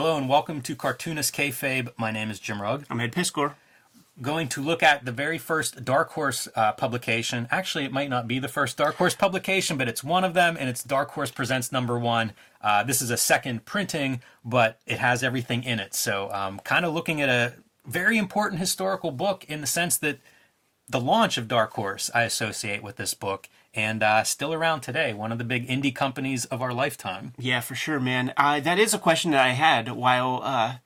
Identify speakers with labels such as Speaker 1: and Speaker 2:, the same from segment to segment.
Speaker 1: Hello and welcome to Cartoonist Kayfabe. My name is Jim Rugg.
Speaker 2: I'm Ed Piskor.
Speaker 1: Going to look at the very first Dark Horse uh, publication. Actually, it might not be the first Dark Horse publication, but it's one of them, and it's Dark Horse Presents number one. Uh, this is a second printing, but it has everything in it. So, um, kind of looking at a very important historical book in the sense that the launch of Dark Horse I associate with this book, and uh, still around today, one of the big indie companies of our lifetime.
Speaker 2: Yeah, for sure, man. Uh, that is a question that I had while uh,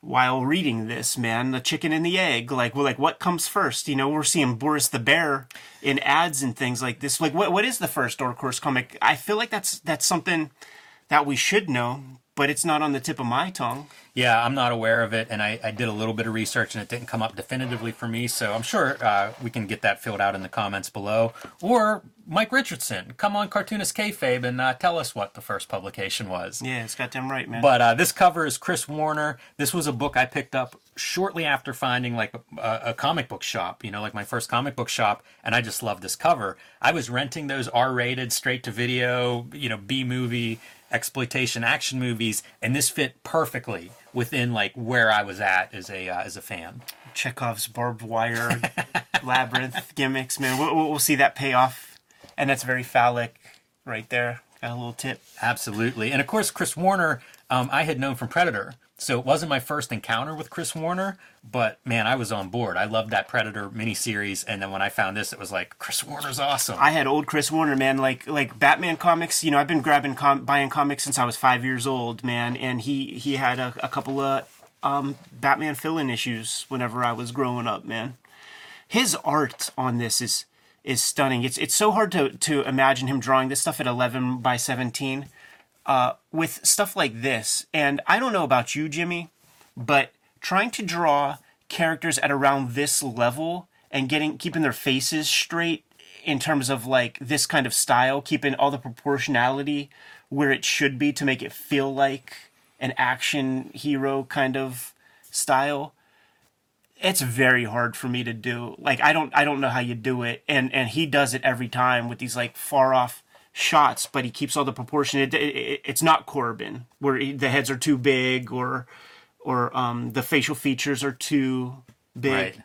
Speaker 2: while reading this, man. The chicken and the egg. Like, well, like what comes first? You know, we're seeing Boris the Bear in ads and things like this. Like, what what is the first Dark Horse comic? I feel like that's that's something that we should know, but it's not on the tip of my tongue.
Speaker 1: Yeah, I'm not aware of it, and I, I did a little bit of research, and it didn't come up definitively for me. So I'm sure uh, we can get that filled out in the comments below. Or Mike Richardson, come on, cartoonist kayfabe, and uh, tell us what the first publication was.
Speaker 2: Yeah, it's got them right, man.
Speaker 1: But uh, this cover is Chris Warner. This was a book I picked up shortly after finding like a, a, comic book shop, you know, like my first comic book shop, and I just loved this cover. I was renting those R-rated, straight-to-video, you know, B-movie exploitation action movies, and this fit perfectly within like where I was at as a uh, as a fan.
Speaker 2: Chekhov's barbed wire labyrinth gimmicks, man. We'll, we'll see that pay off, and that's very phallic, right there. Got a little tip.
Speaker 1: Absolutely, and of course, Chris Warner, um, I had known from Predator. So it wasn't my first encounter with Chris Warner, but man, I was on board. I loved that Predator miniseries, and then when I found this, it was like Chris Warner's awesome.
Speaker 2: I had old Chris Warner, man, like like Batman comics. You know, I've been grabbing com- buying comics since I was five years old, man, and he he had a, a couple of um, Batman fill-in issues whenever I was growing up, man. His art on this is is stunning. It's it's so hard to to imagine him drawing this stuff at eleven by seventeen uh, with stuff like this, and I don't know about you, Jimmy, but trying to draw characters at around this level and getting keeping their faces straight in terms of like this kind of style, keeping all the proportionality where it should be to make it feel like an action hero kind of style. It's very hard for me to do. Like I don't I don't know how you do it and and he does it every time with these like far off shots, but he keeps all the proportion. It, it, it's not Corbin where he, the heads are too big or or um, the facial features are too big. Right.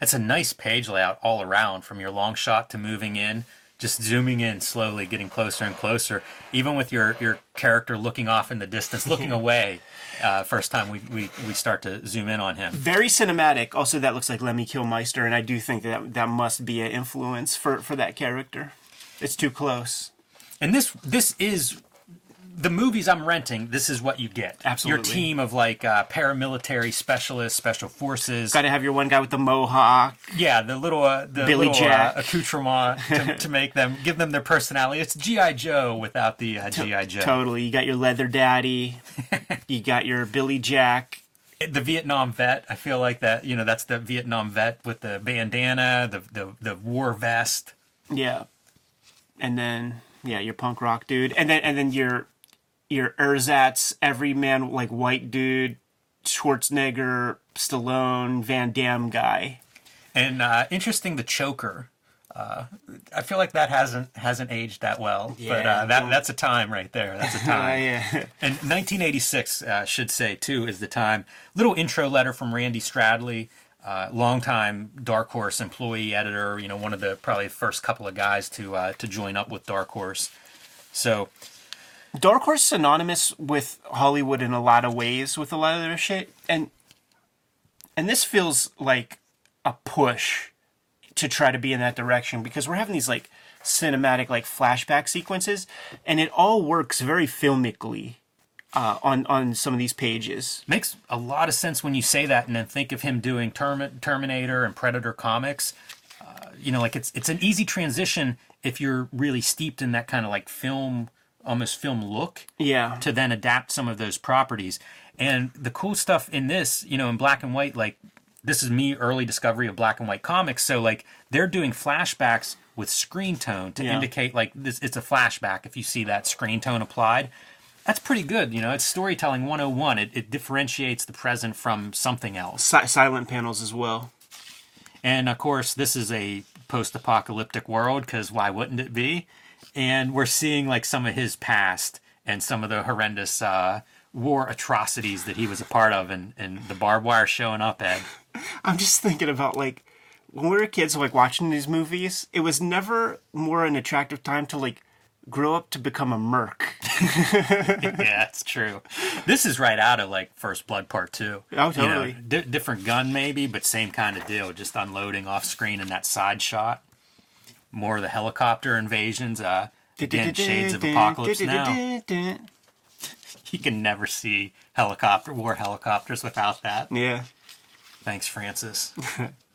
Speaker 1: It's a nice page layout all around, from your long shot to moving in, just zooming in slowly, getting closer and closer. Even with your your character looking off in the distance, looking away. Uh, first time we, we, we start to zoom in on him.
Speaker 2: Very cinematic. Also, that looks like Lemmy Kilmister, and I do think that that must be an influence for, for that character. It's too close.
Speaker 1: And this this is the movies I'm renting. This is what you get.
Speaker 2: Absolutely.
Speaker 1: Your team of like uh, paramilitary specialists, special forces.
Speaker 2: Got to have your one guy with the mohawk.
Speaker 1: Yeah, the little uh, the
Speaker 2: Billy
Speaker 1: little,
Speaker 2: Jack.
Speaker 1: Uh, accoutrement to, to, make them give them their personality. It's GI Joe without the uh, GI Joe.
Speaker 2: Totally. You got your leather daddy. you got your Billy Jack
Speaker 1: the Vietnam vet. I feel like that. You know, that's the Vietnam vet with the bandana, the the, the war vest.
Speaker 2: Yeah, and then yeah, your punk rock dude, and then and then your your ersatz everyman like white dude, Schwarzenegger, Stallone, Van Damme guy.
Speaker 1: And uh, interesting, the choker. Uh, I feel like that hasn't hasn't aged that well, yeah, but uh, that that's a time right there. That's a time.
Speaker 2: yeah.
Speaker 1: And 1986, uh, should say too, is the time. Little intro letter from Randy Stradley uh, longtime Dark Horse employee editor. You know, one of the probably first couple of guys to uh, to join up with Dark Horse. So,
Speaker 2: Dark Horse synonymous with Hollywood in a lot of ways with a lot of their shit, and and this feels like a push to try to be in that direction because we're having these like cinematic like flashback sequences, and it all works very filmically uh, on on some of these pages.
Speaker 1: Makes a lot of sense when you say that, and then think of him doing Term- Terminator and Predator comics. Uh, you know, like it's it's an easy transition if you're really steeped in that kind of like film, almost film look.
Speaker 2: Yeah.
Speaker 1: To then adapt some of those properties, and the cool stuff in this, you know, in black and white, like this is me early discovery of black and white comics. So like they're doing flashbacks with screen tone to yeah. indicate like this it's a flashback if you see that screen tone applied that's pretty good. You know, it's storytelling 101. It, it differentiates the present from something else.
Speaker 2: Si- silent panels as well.
Speaker 1: And of course, this is a post apocalyptic world because why wouldn't it be? And we're seeing like some of his past and some of the horrendous uh, war atrocities that he was a part of, and and the barbed wire showing up, Ed.
Speaker 2: I'm just thinking about like when we were kids, like watching these movies. It was never more an attractive time to like grow up to become a merc.
Speaker 1: yeah, it's true. This is right out of like First Blood Part Two.
Speaker 2: Oh, totally.
Speaker 1: You know, di- different gun maybe, but same kind of deal. Just unloading off screen in that side shot. More of the helicopter invasions. Uh, again, shades of apocalypse now. You can never see helicopter war helicopters without that.
Speaker 2: Yeah.
Speaker 1: Thanks, Francis.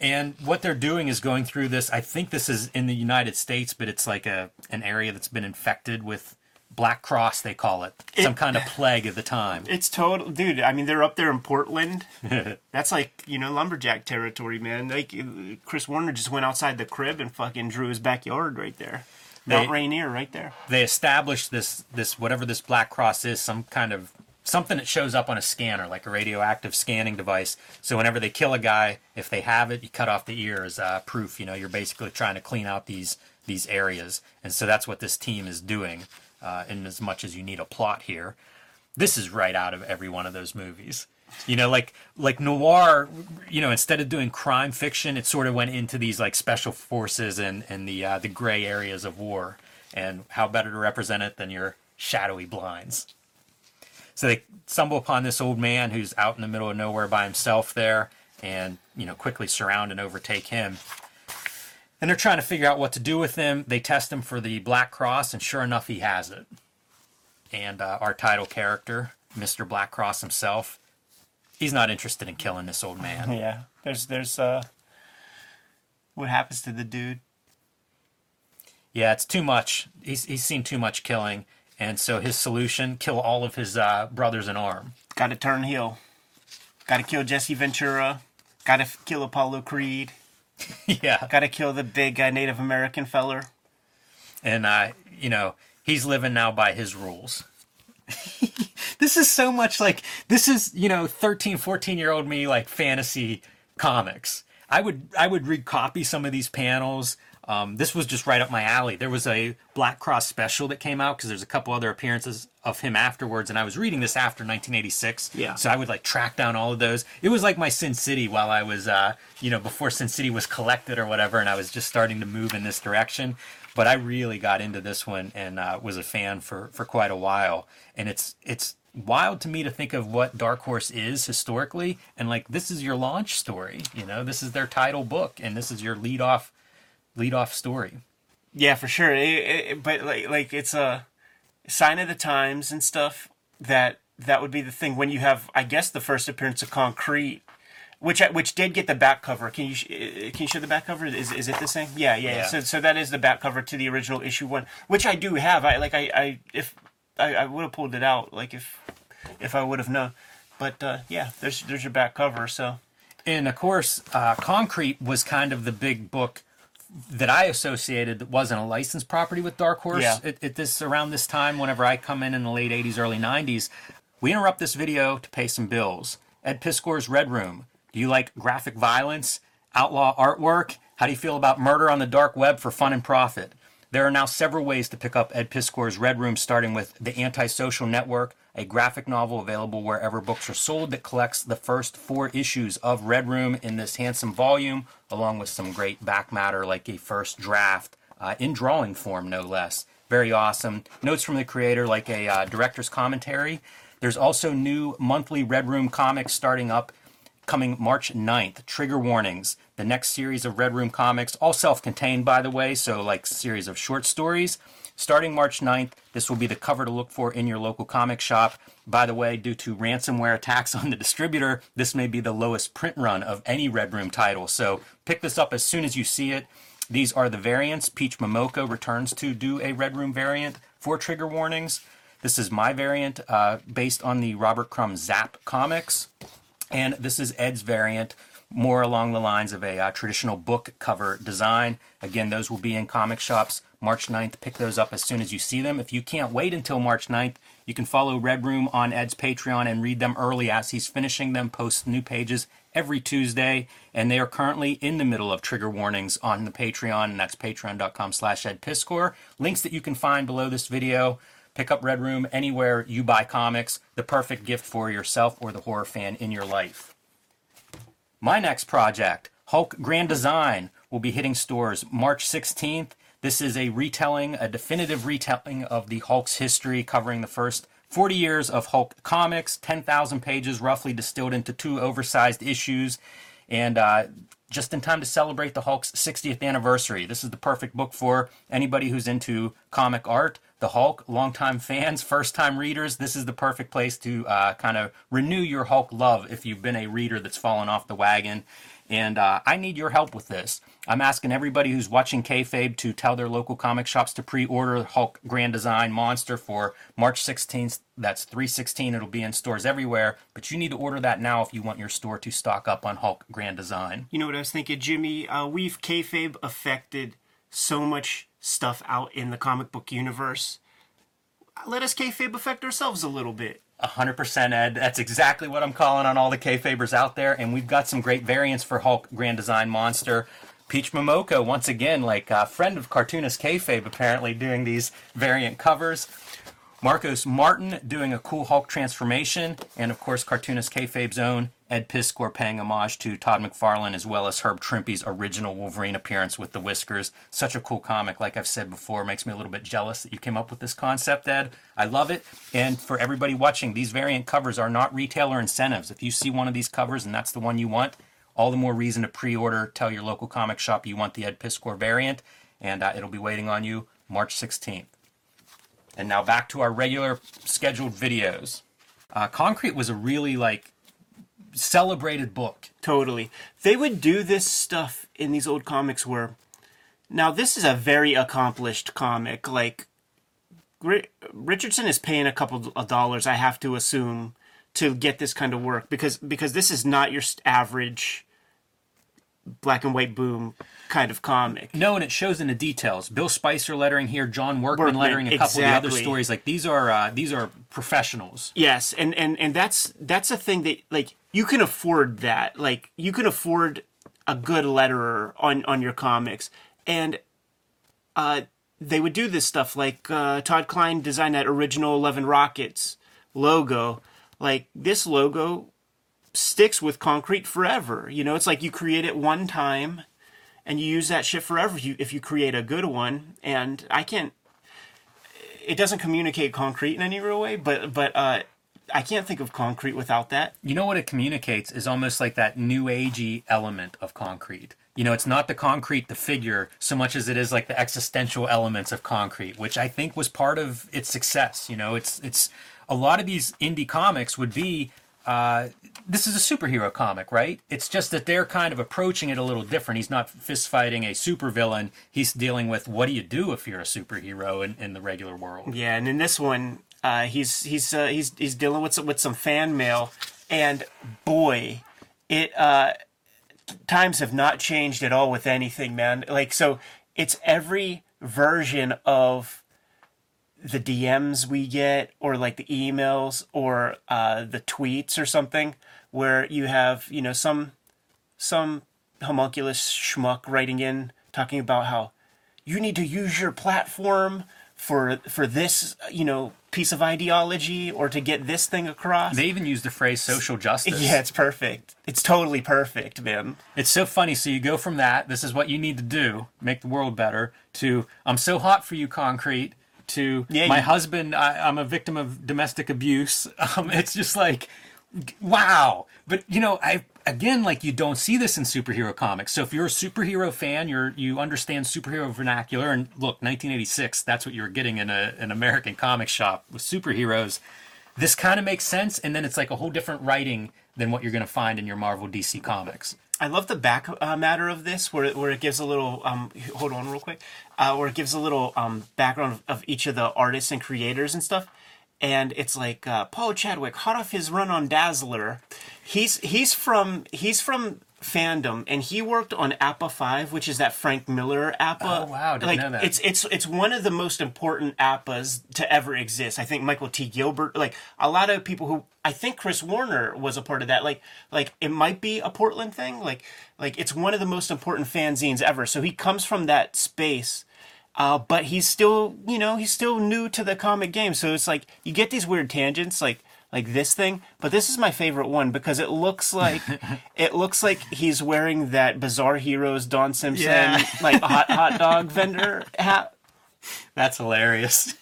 Speaker 1: and what they're doing is going through this. I think this is in the United States, but it's like a an area that's been infected with Black Cross. They call it some kind of plague of the time.
Speaker 2: It's total, dude. I mean, they're up there in Portland. That's like you know lumberjack territory, man. Like uh, Chris Warner just went outside the crib and fucking drew his backyard right there. Mount Rainier, right there.
Speaker 1: they established this this whatever this black cross is some kind of something that shows up on a scanner like a radioactive scanning device. So whenever they kill a guy if they have it you cut off the ear as uh, proof you know you're basically trying to clean out these these areas. And so that's what this team is doing uh, in as much as you need a plot here. This is right out of every one of those movies. You know like like noir you know instead of doing crime fiction it sort of went into these like special forces and and the uh, the gray areas of war. And how better to represent it than your shadowy blinds so they stumble upon this old man who's out in the middle of nowhere by himself there and you know quickly surround and overtake him and they're trying to figure out what to do with him they test him for the black cross and sure enough he has it and uh, our title character mr black cross himself he's not interested in killing this old man
Speaker 2: Yeah. There's there's uh. What happens to the dude?
Speaker 1: yeah it's too much he's, he's seen too much killing and so his solution kill all of his uh, brothers in arm
Speaker 2: Got to turn heel. Got to kill Jesse Ventura. Got to f- kill Apollo Creed.
Speaker 1: yeah
Speaker 2: Got to kill the big uh, Native American feller.
Speaker 1: and uh, you know he's living now by his rules this is so much like this is you know 13 14 year old me like fantasy comics i would i would read copy some of these panels. Um, this was just right up my alley. There was a black cross special that came out because there's a couple other appearances of him afterwards and i was reading this after 1986
Speaker 2: Yeah.
Speaker 1: so i would like track down all of those. It was like my sin city while i was uh, you know before sin city was collected or whatever and i was just starting to move in this direction. But I really got into this one and uh, was a fan for for quite a while. And it's it's wild to me to think of what Dark Horse is historically, and like this is your launch story. You know, this is their title book, and this is your lead off lead off story.
Speaker 2: Yeah, for sure. It, it, but like, like it's a sign of the times and stuff that that would be the thing when you have, I guess, the first appearance of Concrete, which which did get the back cover. Can you uh, can you show the back cover? Is is it the same? Yeah, yeah.
Speaker 1: Yeah.
Speaker 2: So so that is the back cover to the original issue one, which I do have. I like I I if I, I would have pulled it out like if if I would have known. But uh, yeah, there's there's your back cover. So
Speaker 1: And of course, uh, Concrete was kind of the big book that I associated that wasn't a licensed property with Dark Horse
Speaker 2: Yeah.
Speaker 1: at, at this around this time. Whenever I come in in the late '80s, early '90s, we interrupt this video to pay some bills. Ed Piskor's Red Room. Do you like graphic violence, outlaw artwork? How do you feel about murder on the dark web for fun and profit? There are now several ways to pick up Ed Piskor's Red Room, starting with The Antisocial Network, a graphic novel available wherever books are sold that collects the first four issues of Red Room in this handsome volume, along with some great back matter like a first draft, uh, in drawing form, no less. Very awesome. Notes from the creator, like a uh, director's commentary. There's also new monthly Red Room comics starting up coming March 9th. Trigger warnings. The next series of Red Room comics, all self contained, by the way, so like series of short stories. Starting March 9th, this will be the cover to look for in your local comic shop. By the way, due to ransomware attacks on the distributor, this may be the lowest print run of any Red Room title. So pick this up as soon as you see it. These are the variants. Peach Momoko returns to do a Red Room variant for trigger warnings. This is my variant uh, based on the Robert Crumb Zap comics. And this is Ed's variant, more along the lines of a uh, traditional book cover design. Again, those will be in comic shops March 9th. Pick those up as soon as you see them. If you can't wait until March 9th, you can follow Red Room on Ed's Patreon and read them early as he's finishing them, posts new pages every Tuesday. And they are currently in the middle of trigger warnings on the Patreon, and that's patreon.com slash edpiskor. Links that you can find below this video. Pick up Red Room anywhere you buy comics. The perfect gift for yourself or the horror fan in your life. My next project, Hulk Grand Design, will be hitting stores March 16th. This is a retelling, a definitive retelling of the Hulk's history, covering the first 40 years of Hulk comics, 10,000 pages roughly distilled into two oversized issues, and uh, just in time to celebrate the Hulk's 60th anniversary. This is the perfect book for anybody who's into comic art. The Hulk, longtime fans, first time readers, this is the perfect place to uh, kind of renew your Hulk love if you've been a reader that's fallen off the wagon. And uh, I need your help with this. I'm asking everybody who's watching Kayfabe to tell their local comic shops to pre-order Hulk Grand Design Monster for March 16th. That's 316. It'll be in stores everywhere, but you need to order that now if you want your store to stock up on Hulk Grand Design.
Speaker 2: You know what I was thinking, Jimmy? Uh, we've kayfabe affected so much stuff out in the comic book universe. Let us kayfabe affect ourselves a little bit.
Speaker 1: 100% Ed. That's exactly what I'm calling on all the Kayfabers out there. And we've got some great variants for Hulk Grand Design Monster. Peach Momoko, once again, like a friend of cartoonist Kayfabe, apparently doing these variant covers. Marcos Martin doing a cool Hulk transformation. And of course, cartoonist Kayfabe's own Ed Piskor paying homage to Todd McFarlane as well as Herb Trimpe's original Wolverine appearance with the whiskers. Such a cool comic, like I've said before, makes me a little bit jealous that you came up with this concept, Ed. I love it. And for everybody watching, these variant covers are not retailer incentives. If you see one of these covers and that's the one you want, all the more reason to pre-order. Tell your local comic shop you want the Ed Piskor variant, and uh, it'll be waiting on you March 16th. And now back to our regular scheduled videos. Uh, Concrete was a really like celebrated book.
Speaker 2: Totally. They would do this stuff in these old comics where now this is a very accomplished comic. Like Richardson is paying a couple of dollars, I have to assume, to get this kind of work because because this is not your average black and white boom kind of comic.
Speaker 1: No, and it shows in the details. Bill Spicer lettering here, John Workman, Workman lettering a couple exactly. of the other stories. Like these are uh, these are professionals.
Speaker 2: Yes, and and and that's that's a thing that like you can afford that. Like you can afford a good letterer on on your comics, and uh, they would do this stuff. Like uh, Todd Klein designed that original Eleven Rockets logo. Like this logo sticks with concrete forever. You know, it's like you create it one time and you use that shit forever if you, if you create a good one. And I can't, it doesn't communicate concrete in any real way, but, but, uh, I can't think of concrete without that.
Speaker 1: You know what it communicates is almost like that new agey element of concrete. You know, it's not the concrete, the figure, so much as it is like the existential elements of concrete, which I think was part of its success. You know, it's it's a lot of these indie comics would be uh, this is a superhero comic, right? It's just that they're kind of approaching it a little different. He's not fist fighting a supervillain. He's dealing with what do you do if you're a superhero in, in the regular world.
Speaker 2: Yeah, and in this one, uh, he's he's uh, he's he's dealing with some, with some fan mail, and boy, it uh, times have not changed at all with anything, man. Like so, it's every version of the DMs we get or like the emails or uh, the tweets or something where you have you know some some homunculus schmuck writing in talking about how you need to use your platform for for this you know piece of ideology or to get this thing across.
Speaker 1: They even use the phrase social justice.
Speaker 2: Yeah, it's perfect. It's totally perfect, man.
Speaker 1: It's so funny. So you go from that, this is what you need to do, make the world better, to I'm so hot for you, concrete, to yeah, my you... husband, I, am a victim of domestic abuse. Um, it's just like, wow. But you know, I again, like you don't see this in superhero comics. So if you're a superhero fan, you're you understand superhero vernacular. And look, 1986, that's what you were getting in a, an American comic shop with superheroes. This kind of makes sense, and then it's like a whole different writing than what you're going to find in your Marvel DC comics.
Speaker 2: I love the back uh, matter of this, where where it gives a little. Um, hold on, real quick. Uh, where it gives a little um, background of, of, each of the artists and creators and stuff. And it's like uh, Paul Chadwick, hot off his run on Dazzler. He's he's from he's from fandom and he worked on APA-5 which is that frank miller APA.
Speaker 1: Oh wow didn't
Speaker 2: like
Speaker 1: know that.
Speaker 2: it's it's it's one of the most important APAs to ever exist. I think michael t. Gilbert like a lot of people who i think chris warner was a part of that. Like like it might be a portland thing. Like like it's one of the most important fanzines ever. So he comes from that space Uh, but he's still, you know, he's still new to the comic game. So it's like you get these weird tangents, like like this thing. But this is my favorite one because it looks like it looks like he's wearing that Bizarre Heroes Don Simpson
Speaker 1: Yeah.
Speaker 2: like hot hot dog vendor hat.
Speaker 1: That's hilarious.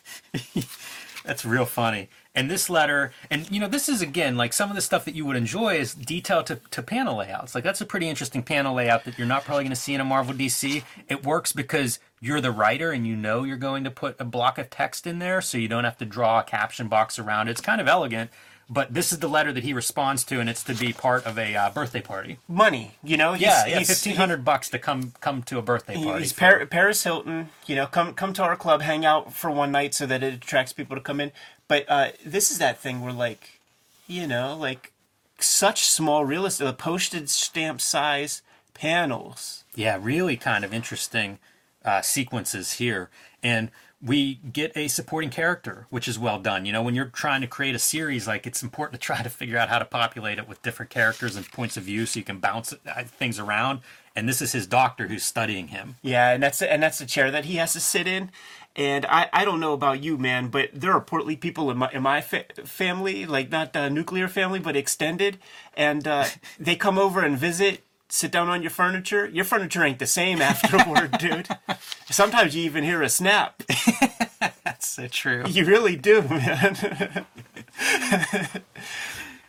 Speaker 1: That's real funny. And this letter, and you know, this is again like some of the stuff that you would enjoy is detail to, to panel layouts. Like that's a pretty interesting panel layout that you're not probably going to see in a Marvel DC. It works because you're the writer and you know you're going to put a block of text in there, so you don't have to draw a caption box around it. It's kind of elegant. But this is the letter that he responds to, and it's to be part of a uh, birthday party.
Speaker 2: Money, you know. He's,
Speaker 1: Yeah, yeah,
Speaker 2: he's-
Speaker 1: fifteen hundred bucks to come come to a birthday party.
Speaker 2: He's Par- Paris Hilton. You know, come come to our club, hang out for one night, so that it attracts people to come in. But uh, this is that thing where, like, you know, like such small real estate, the postage stamp size panels.
Speaker 1: Yeah, really kind of interesting uh, sequences here. And we get a supporting character, which is well done. You know, when you're trying to create a series, like it's important to try to figure out how to populate it with different characters and points of view so you can bounce uh, things around. And this is his doctor who's studying him.
Speaker 2: Yeah, and that's and that's the chair that he has to sit in. And I, I don't know about you, man, but there are portly people in my in my fa- family, like not the nuclear family, but extended, and uh, they come over and visit, sit down on your furniture. Your furniture ain't the same afterward, dude. Sometimes you even hear a snap.
Speaker 1: That's so true.
Speaker 2: You really do, man.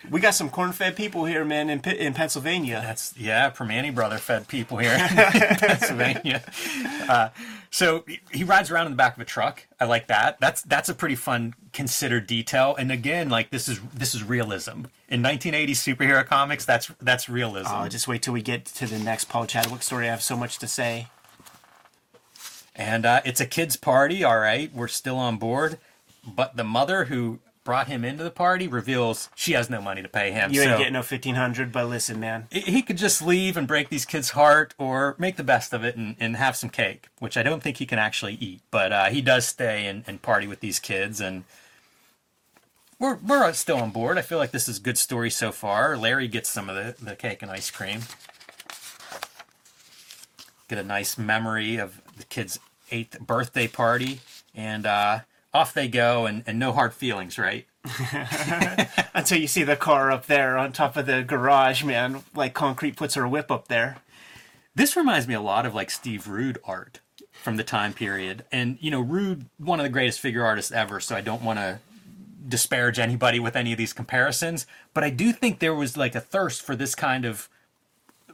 Speaker 2: We got some corn-fed people here, man, in in Pennsylvania.
Speaker 1: That's yeah, Primanti Brother fed people here in Pennsylvania. Uh, so he- rides around in the back of a truck. I like that. That's that's a pretty fun considered detail. And again, like this is this is realism in 1980 superhero comics. That's that's realism.
Speaker 2: Oh, just wait till we get to the next Paul Chadwick story. I have so much to say.
Speaker 1: And uh, it's a kid's party. All right, we're still on board. But the mother who brought him into the party reveals she has no money to pay him.
Speaker 2: You ain't
Speaker 1: so
Speaker 2: getting no fifteen hundred, but listen, man.
Speaker 1: he could just leave and break these kids' heart or make the best of it and, and have some cake, which I don't think he can actually eat. But uh, he does stay and, and party with these kids. And we're, we're still on board. I feel like this is a good story so far. Larry gets some of the, the cake and ice cream. Get a nice memory of the kid's eighth birthday party. And uh, off they go, and, and no hard feelings, right?
Speaker 2: Until you see the car up there on top of the garage, man. Like concrete puts her whip up there.
Speaker 1: This reminds me a lot of like Steve Rude art from the time period. And, you know, Rude, one of the greatest figure artists ever, so I don't want to disparage anybody with any of these comparisons. But I do think there was like a thirst for this kind of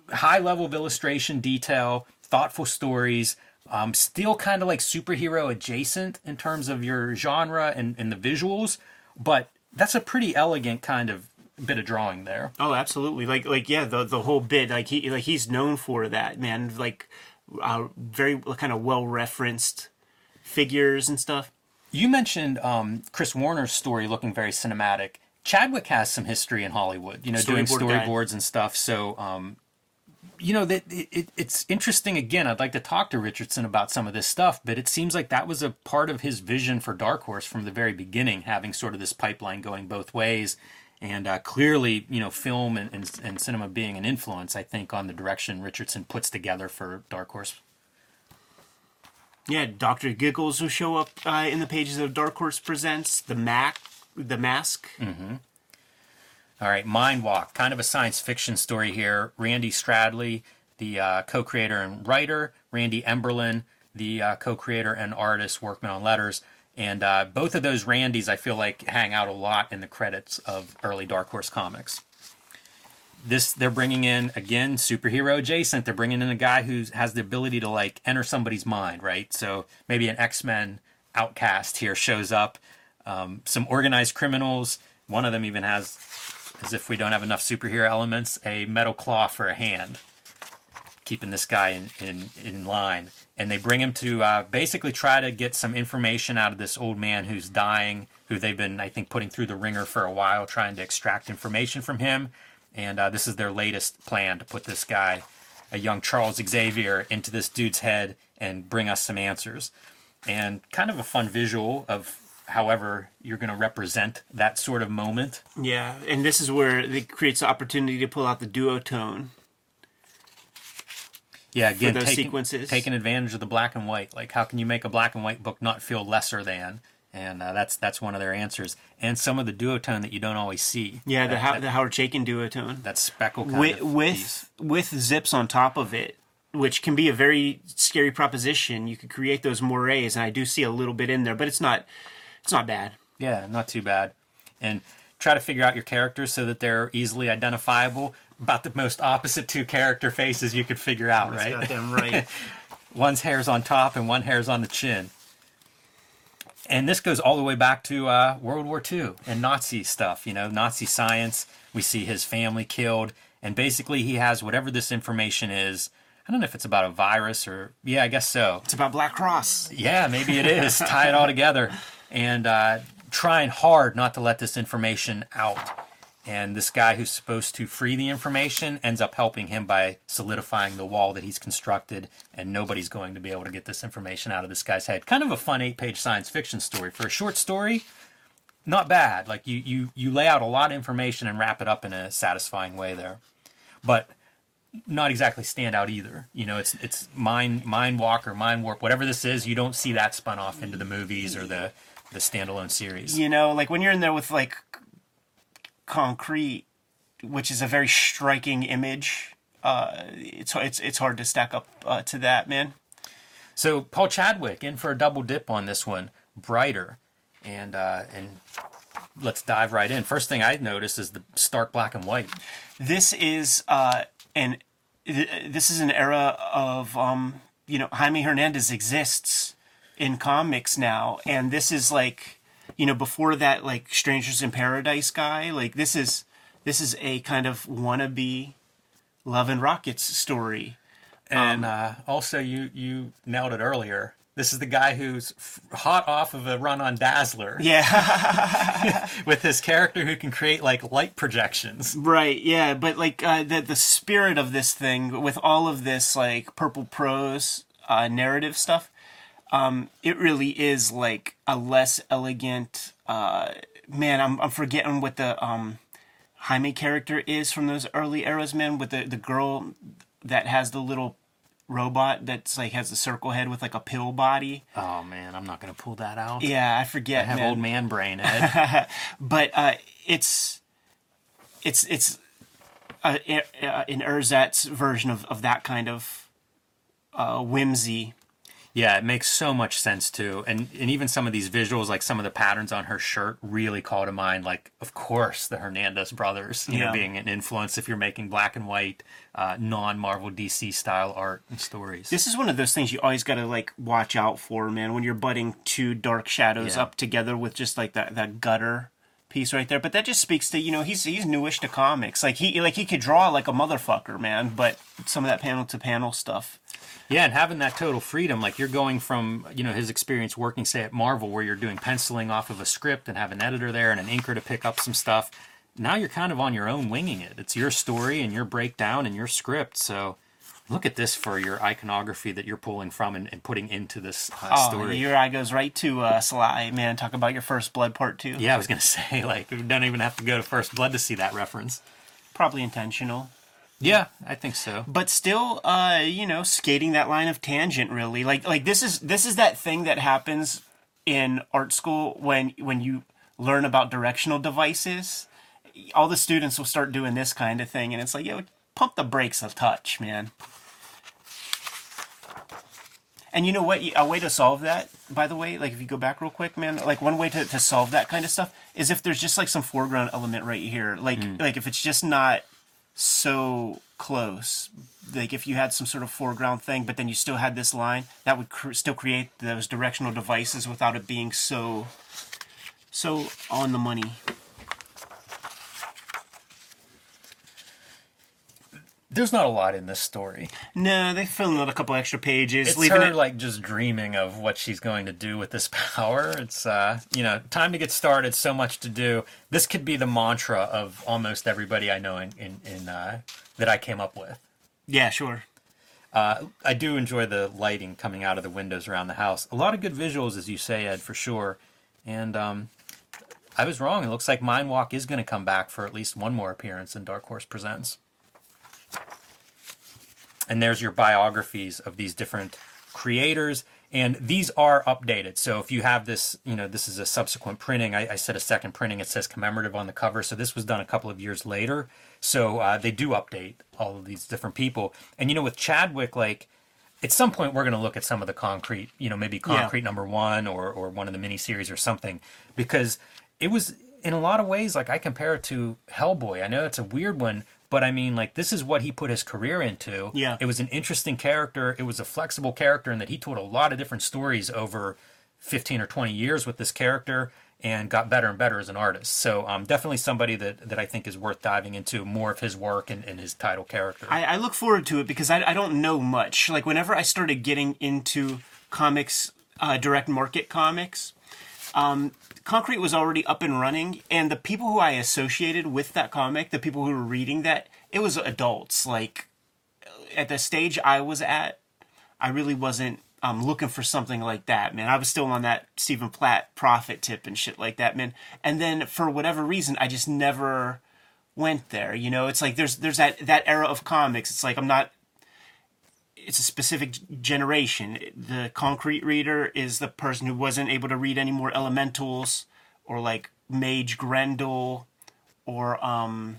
Speaker 1: high level of illustration, detail, thoughtful stories. Um, still kind of like superhero adjacent in terms of your genre and, and the visuals, but that's a pretty elegant kind of bit of drawing there.
Speaker 2: Oh, absolutely. Like, like yeah, the the whole bit. Like he, like he's known for that, man. Like, uh, very kind of well referenced figures and stuff.
Speaker 1: You mentioned um, Chris Warner's story looking very cinematic. Chadwick has some history in Hollywood, you know, doing
Speaker 2: Storyboard guy.
Speaker 1: storyboards and stuff. So, um, you know, that it, it, it's interesting. Again, I'd like to talk to Richardson about some of this stuff, but it seems like that was a part of his vision for Dark Horse from the very beginning, having sort of this pipeline going both ways. And uh, clearly, you know, film and, and, and cinema being an influence, I think, on the direction Richardson puts together for Dark Horse.
Speaker 2: Yeah, Doctor Giggles will show up uh, in the pages of Dark Horse Presents the Mac, the Mask.
Speaker 1: All right, Mind Walk, kind of a science fiction story here. Randy Stradley, the uh, co creator and writer, Randy Emberlin, the uh, co creator and artist, workman on letters. And uh, both of those Randys, I feel like, hang out a lot in the credits of early Dark Horse comics. This they're bringing in again superhero adjacent. They're bringing in a guy who has the ability to like enter somebody's mind, right? So maybe an X Men outcast here shows up. Um, some organized criminals. One of them even has as if we don't have enough superhero elements, a metal claw for a hand, keeping this guy in, in, in line. And they bring him to uh, basically try to get some information out of this old man who's dying, who they've been, I think, putting through the ringer for a while, trying to extract information from him. And uh, this is their latest plan to put this guy, a young Charles Xavier, into this dude's head and bring us some answers. And kind of a fun visual of however you're going to represent that sort of moment.
Speaker 2: Yeah, and this is where it creates the opportunity to pull out the duotone.
Speaker 1: Yeah, again,
Speaker 2: those
Speaker 1: taking,
Speaker 2: sequences.
Speaker 1: taking advantage of the black and white. Like, how can you make a black and white book not feel lesser than? And uh, that's that's one of their answers. And some of the duotone that you don't always see.
Speaker 2: Yeah, the,
Speaker 1: that,
Speaker 2: How-
Speaker 1: that,
Speaker 2: the Howard Chaykin duotone.
Speaker 1: that speckle kind
Speaker 2: with
Speaker 1: of
Speaker 2: with
Speaker 1: piece.
Speaker 2: with zips on top of it, which can be a very scary proposition. You could create those moirés, and I do see a little bit in there, but it's not it's not bad.
Speaker 1: Yeah, not too bad. And try to figure out your characters so that they're easily identifiable. About the most opposite two character faces you could figure out, right?
Speaker 2: Goddamn right.
Speaker 1: One's hair's on top and one hair's on the chin. And this goes all the way back to uh, World War II and Nazi stuff, you know, Nazi science. We see his family killed, and basically he has whatever this information is. I don't know if it's about a virus or, yeah, I guess so.
Speaker 2: it's about Black Cross.
Speaker 1: Yeah, maybe it is. Tie it all together and uh, trying hard not to let this information out. And this guy who's supposed to free the information ends up helping him by solidifying the wall that he's constructed, and nobody's going to be able to get this information out of this guy's head. Kind of a fun eight-page science fiction story for a short story. Not bad. Like you, you, you lay out a lot of information and wrap it up in a satisfying way there, but not exactly stand out either. You know, it's it's mind mind walk or mind warp, whatever this is. You don't see that spun off into the movies or the the standalone series.
Speaker 2: You know, like when you're in there with like concrete, which is a very striking image. Uh, it's it's it's hard to stack up uh, to that, man.
Speaker 1: So Paul Chadwick in for a double dip on this one, brighter, and uh, and let's dive right in. First thing I noticed is the stark black and white.
Speaker 2: this is uh an this is an era of um you know Jaime Hernandez exists in comics now and this is like you know before that like Strangers in Paradise guy like this is this is a kind of wannabe Love and Rockets story
Speaker 1: And uh, also, you you nailed it earlier. This is the guy who's hot off of a run on Dazzler
Speaker 2: yeah
Speaker 1: with his character who can create like light projections.
Speaker 2: right yeah but like uh, the the spirit of this thing with all of this like purple prose uh, narrative stuff um, it really is like a less elegant. Uh, man, I'm I'm forgetting what the um, Jaime character is from those early eras, man. With the the girl that has the little robot that's like has a circle head with like a pill body.
Speaker 1: Oh man, I'm not gonna pull that out.
Speaker 2: Yeah, I forget.
Speaker 1: I have
Speaker 2: man.
Speaker 1: old man brain, Ed.
Speaker 2: but uh, it's it's it's uh, in ersatz version of, of that kind of uh, whimsy.
Speaker 1: Yeah, it makes so much sense too. And and even some of these visuals, like some of the patterns on her shirt, really call to mind, like, of course, the Hernandez brothers, you
Speaker 2: Yeah.
Speaker 1: know, being an influence if you're making black and white, uh, non Marvel DC style art and stories.
Speaker 2: This is one of those things you always got to like watch out for, man. When you're butting two dark shadows
Speaker 1: Yeah.
Speaker 2: up together with just like that that gutter piece right there. But that just speaks to you know he's he's newish to comics. Like he like he could draw like a motherfucker, man. But some of that panel to panel stuff.
Speaker 1: Yeah, and having that total freedom, like you're going from, you know, his experience working, say, at Marvel, where you're doing penciling off of a script and have an editor there and an inker to pick up some stuff. Now you're kind of on your own winging it. It's your story and your breakdown and your script. So look at this for your iconography that you're pulling from and, and putting into this uh,
Speaker 2: Oh,
Speaker 1: story.
Speaker 2: your eye goes right to uh, Sly, man. Talk about your first blood part two.
Speaker 1: Yeah, I was going to say, like, we don't even have to go to First Blood to see that reference.
Speaker 2: Probably intentional.
Speaker 1: Yeah, I think so.
Speaker 2: but still uh you know skating that line of tangent really. Like like this is this is that thing that happens in art school when when you learn about directional devices. All the students will start doing this kind of thing and it's like yo pump the brakes a touch man. And you know what? A way to solve that by the way like if you go back real quick man like one way to, to solve that kind of stuff is if there's just like some foreground element right here. Like like if it's just not so close. Like if you had some sort of foreground thing, but then you still had this line, that would cr- still create those directional devices without it being so so on the money.
Speaker 1: There's not a lot in this story.
Speaker 2: No, they fill in a couple extra pages,
Speaker 1: It's
Speaker 2: leaving
Speaker 1: her
Speaker 2: it.
Speaker 1: like just dreaming of what she's going to do with this power. It's uh, you know, time to get started. So much to do. This could be the mantra of almost everybody I know in in, in uh, that I came up with.
Speaker 2: yeah, sure.
Speaker 1: Uh, I do enjoy the lighting coming out of the windows around the house. A lot of good visuals, as you say, Ed, for sure. And um, I was wrong. It looks like Mind Walk is going to come back for at least one more appearance in Dark Horse Presents. And there's your biographies of these different creators. And these are updated. So if you have this you know this is a subsequent printing. I, I said a second printing. It says commemorative on the cover. So this was done a couple of years later. So uh, they do update all of these different people. And you know with chadwick like at some point we're going to look at some of the concrete you know maybe concrete yeah. number one or, or one of the miniseries or something. Because it was in a lot of ways like i compare it to hellboy. I know it's a weird one but I mean, like, this is what he put his career into.
Speaker 2: Yeah.
Speaker 1: It was an interesting character. It was a flexible character, and that he told a lot of different stories over 15 or 20 years with this character and got better and better as an artist. So um, definitely somebody that, that I think is worth diving into more of his work and, and his title character.
Speaker 2: I, I, look forward to it because I, I don't know much. Like whenever I started getting into comics, uh, direct market comics, um, Concrete was already up and running, and the people who I associated with that comic, the people who were reading that, it was adults. Like at the stage I was at, I really wasn't um, looking for something like that, man. I was still on that Stephen Platt Prophet tip and shit like that, man. And then for whatever reason, I just never went there. You know, it's like there's there's that that era of comics. It's like I'm not it's a specific generation. The concrete reader is the person who wasn't able to read any more elementals or like Mage Grendel or um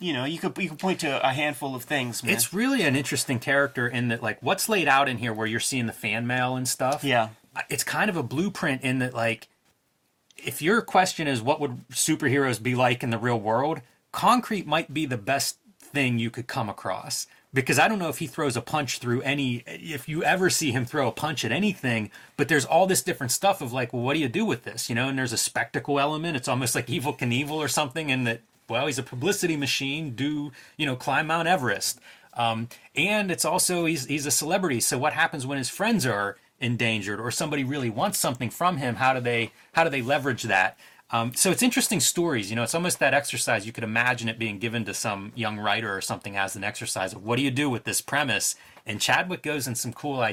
Speaker 2: you know, you could you could point to a handful of things. Man.
Speaker 1: It's really an interesting character in that like what's laid out in here where you're seeing the fan mail and stuff.
Speaker 2: Yeah.
Speaker 1: It's kind of a blueprint in that like if your question is what would superheroes be like in the real world, concrete might be the best thing you could come across because I don't know if he throws a punch through any if you ever see him throw a punch at anything, but there's all this different stuff of like, well, what do you do with this? You know, and there's a spectacle element. It's almost like Evel Knievel or something, and that well, he's a publicity machine. Do you know climb Mount Everest? Um, and it's also he's he's a celebrity. So what happens when his friends are endangered or somebody really wants something from him? How do they how do they leverage that? Um, so it's interesting stories. You know, it's almost that exercise. You could imagine it being given to some young writer or something as an exercise of what do you do with this premise? And Chadwick goes in some cool uh,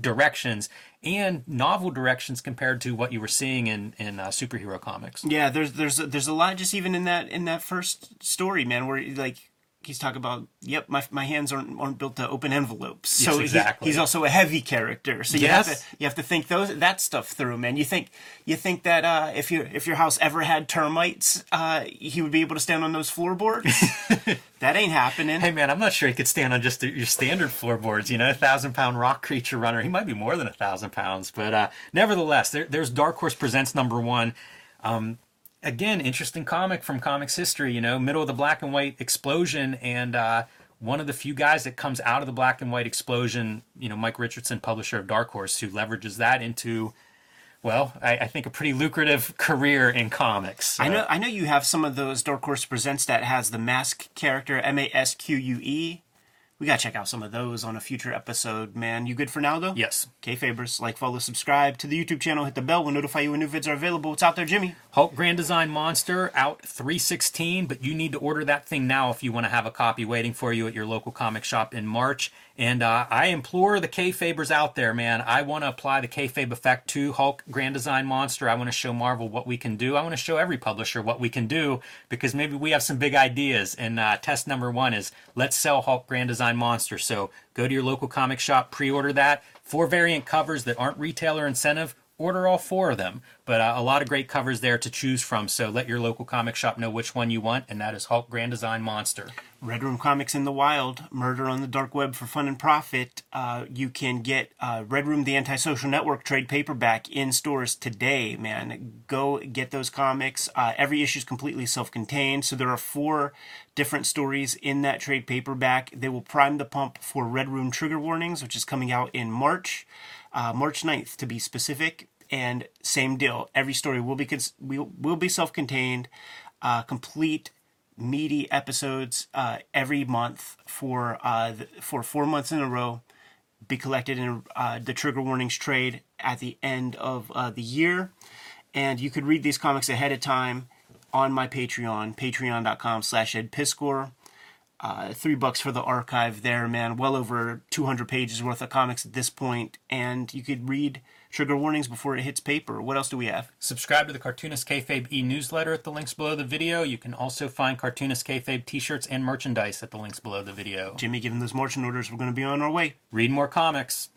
Speaker 1: directions and novel directions compared to what you were seeing in in uh, superhero comics.
Speaker 2: Yeah, there's there's there's a lot just even in that in that first story, man, where like he's talking about yep my, my hands aren't, aren't built to open envelopes. So
Speaker 1: yes, exactly.
Speaker 2: he, he's also a heavy character. So you yes. have to you have to think those that stuff through man. You think you think that uh, if your if your house ever had termites uh, he would be able to stand on those floorboards? That ain't happening.
Speaker 1: Hey man i'm not sure he could stand on just your standard floorboards you know a thousand pound rock creature runner. He might be more than a thousand pounds but uh, nevertheless there, there's dark horse presents number one. Um, again, interesting comic from comics history. You know, middle of the black and white explosion, and uh, one of the few guys that comes out of the black and white explosion. You know, Mike Richardson, publisher of Dark Horse, who leverages that into. Well, I, I think a pretty lucrative career in comics.
Speaker 2: So. I know. I know you have some of those Dark Horse presents that has the mask character M A S Q U E we gotta check out some of those on a future episode, man. You good for now, though?
Speaker 1: Yes.
Speaker 2: Okay, Fabers, like, follow, subscribe to the YouTube channel, hit the bell, we'll notify you when new vids are available. What's out there, Jimmy?
Speaker 1: Hulk Grand Design Monster out 316, but you need to order that thing now if you want to have a copy waiting for you at your local comic shop in March. And uh, I implore the kayfabers out there, man. I want to apply the kayfabe effect to Hulk Grand Design Monster. I want to show Marvel what we can do. I want to show every publisher what we can do because maybe we have some big ideas. And uh, test number one is let's sell Hulk Grand Design Monster. So go to your local comic shop, pre-order that. Four variant covers that aren't retailer incentive order all four of them. But uh, a lot of great covers there to choose from. So let your local comic shop know which one you want, and that is Hulk Grand Design Monster.
Speaker 2: Red Room Comics in the Wild, Murder on the Dark Web for Fun and Profit. Uh, you can get uh, Red Room, the Antisocial Network trade paperback in stores today, man. Go get those comics. Uh, every issue is completely self contained. So there are four different stories in that trade paperback. They will prime the pump for Red Room Trigger Warnings, which is coming out in March uh, March 9th to be specific. And same deal. Every story will be cons- will, will be self-contained, uh, complete meaty episodes uh, every month for uh, for four months in a row. Be collected in uh, the trigger warnings trade at the end of uh, the year, and you could read these comics ahead of time on my Patreon, patreon.com/slash edpiskor. Uh, three bucks for the archive there, man. Well over 200 pages worth of comics at this point, and you could read trigger warnings before it hits paper. What else do we have?
Speaker 1: Subscribe to the Cartoonist Kayfabe e-newsletter at the links below the video. You can also find Cartoonist Kayfabe t-shirts and merchandise at the links below the video.
Speaker 2: Jimmy, given those marching orders, we're going to be on our way.
Speaker 1: Read more comics.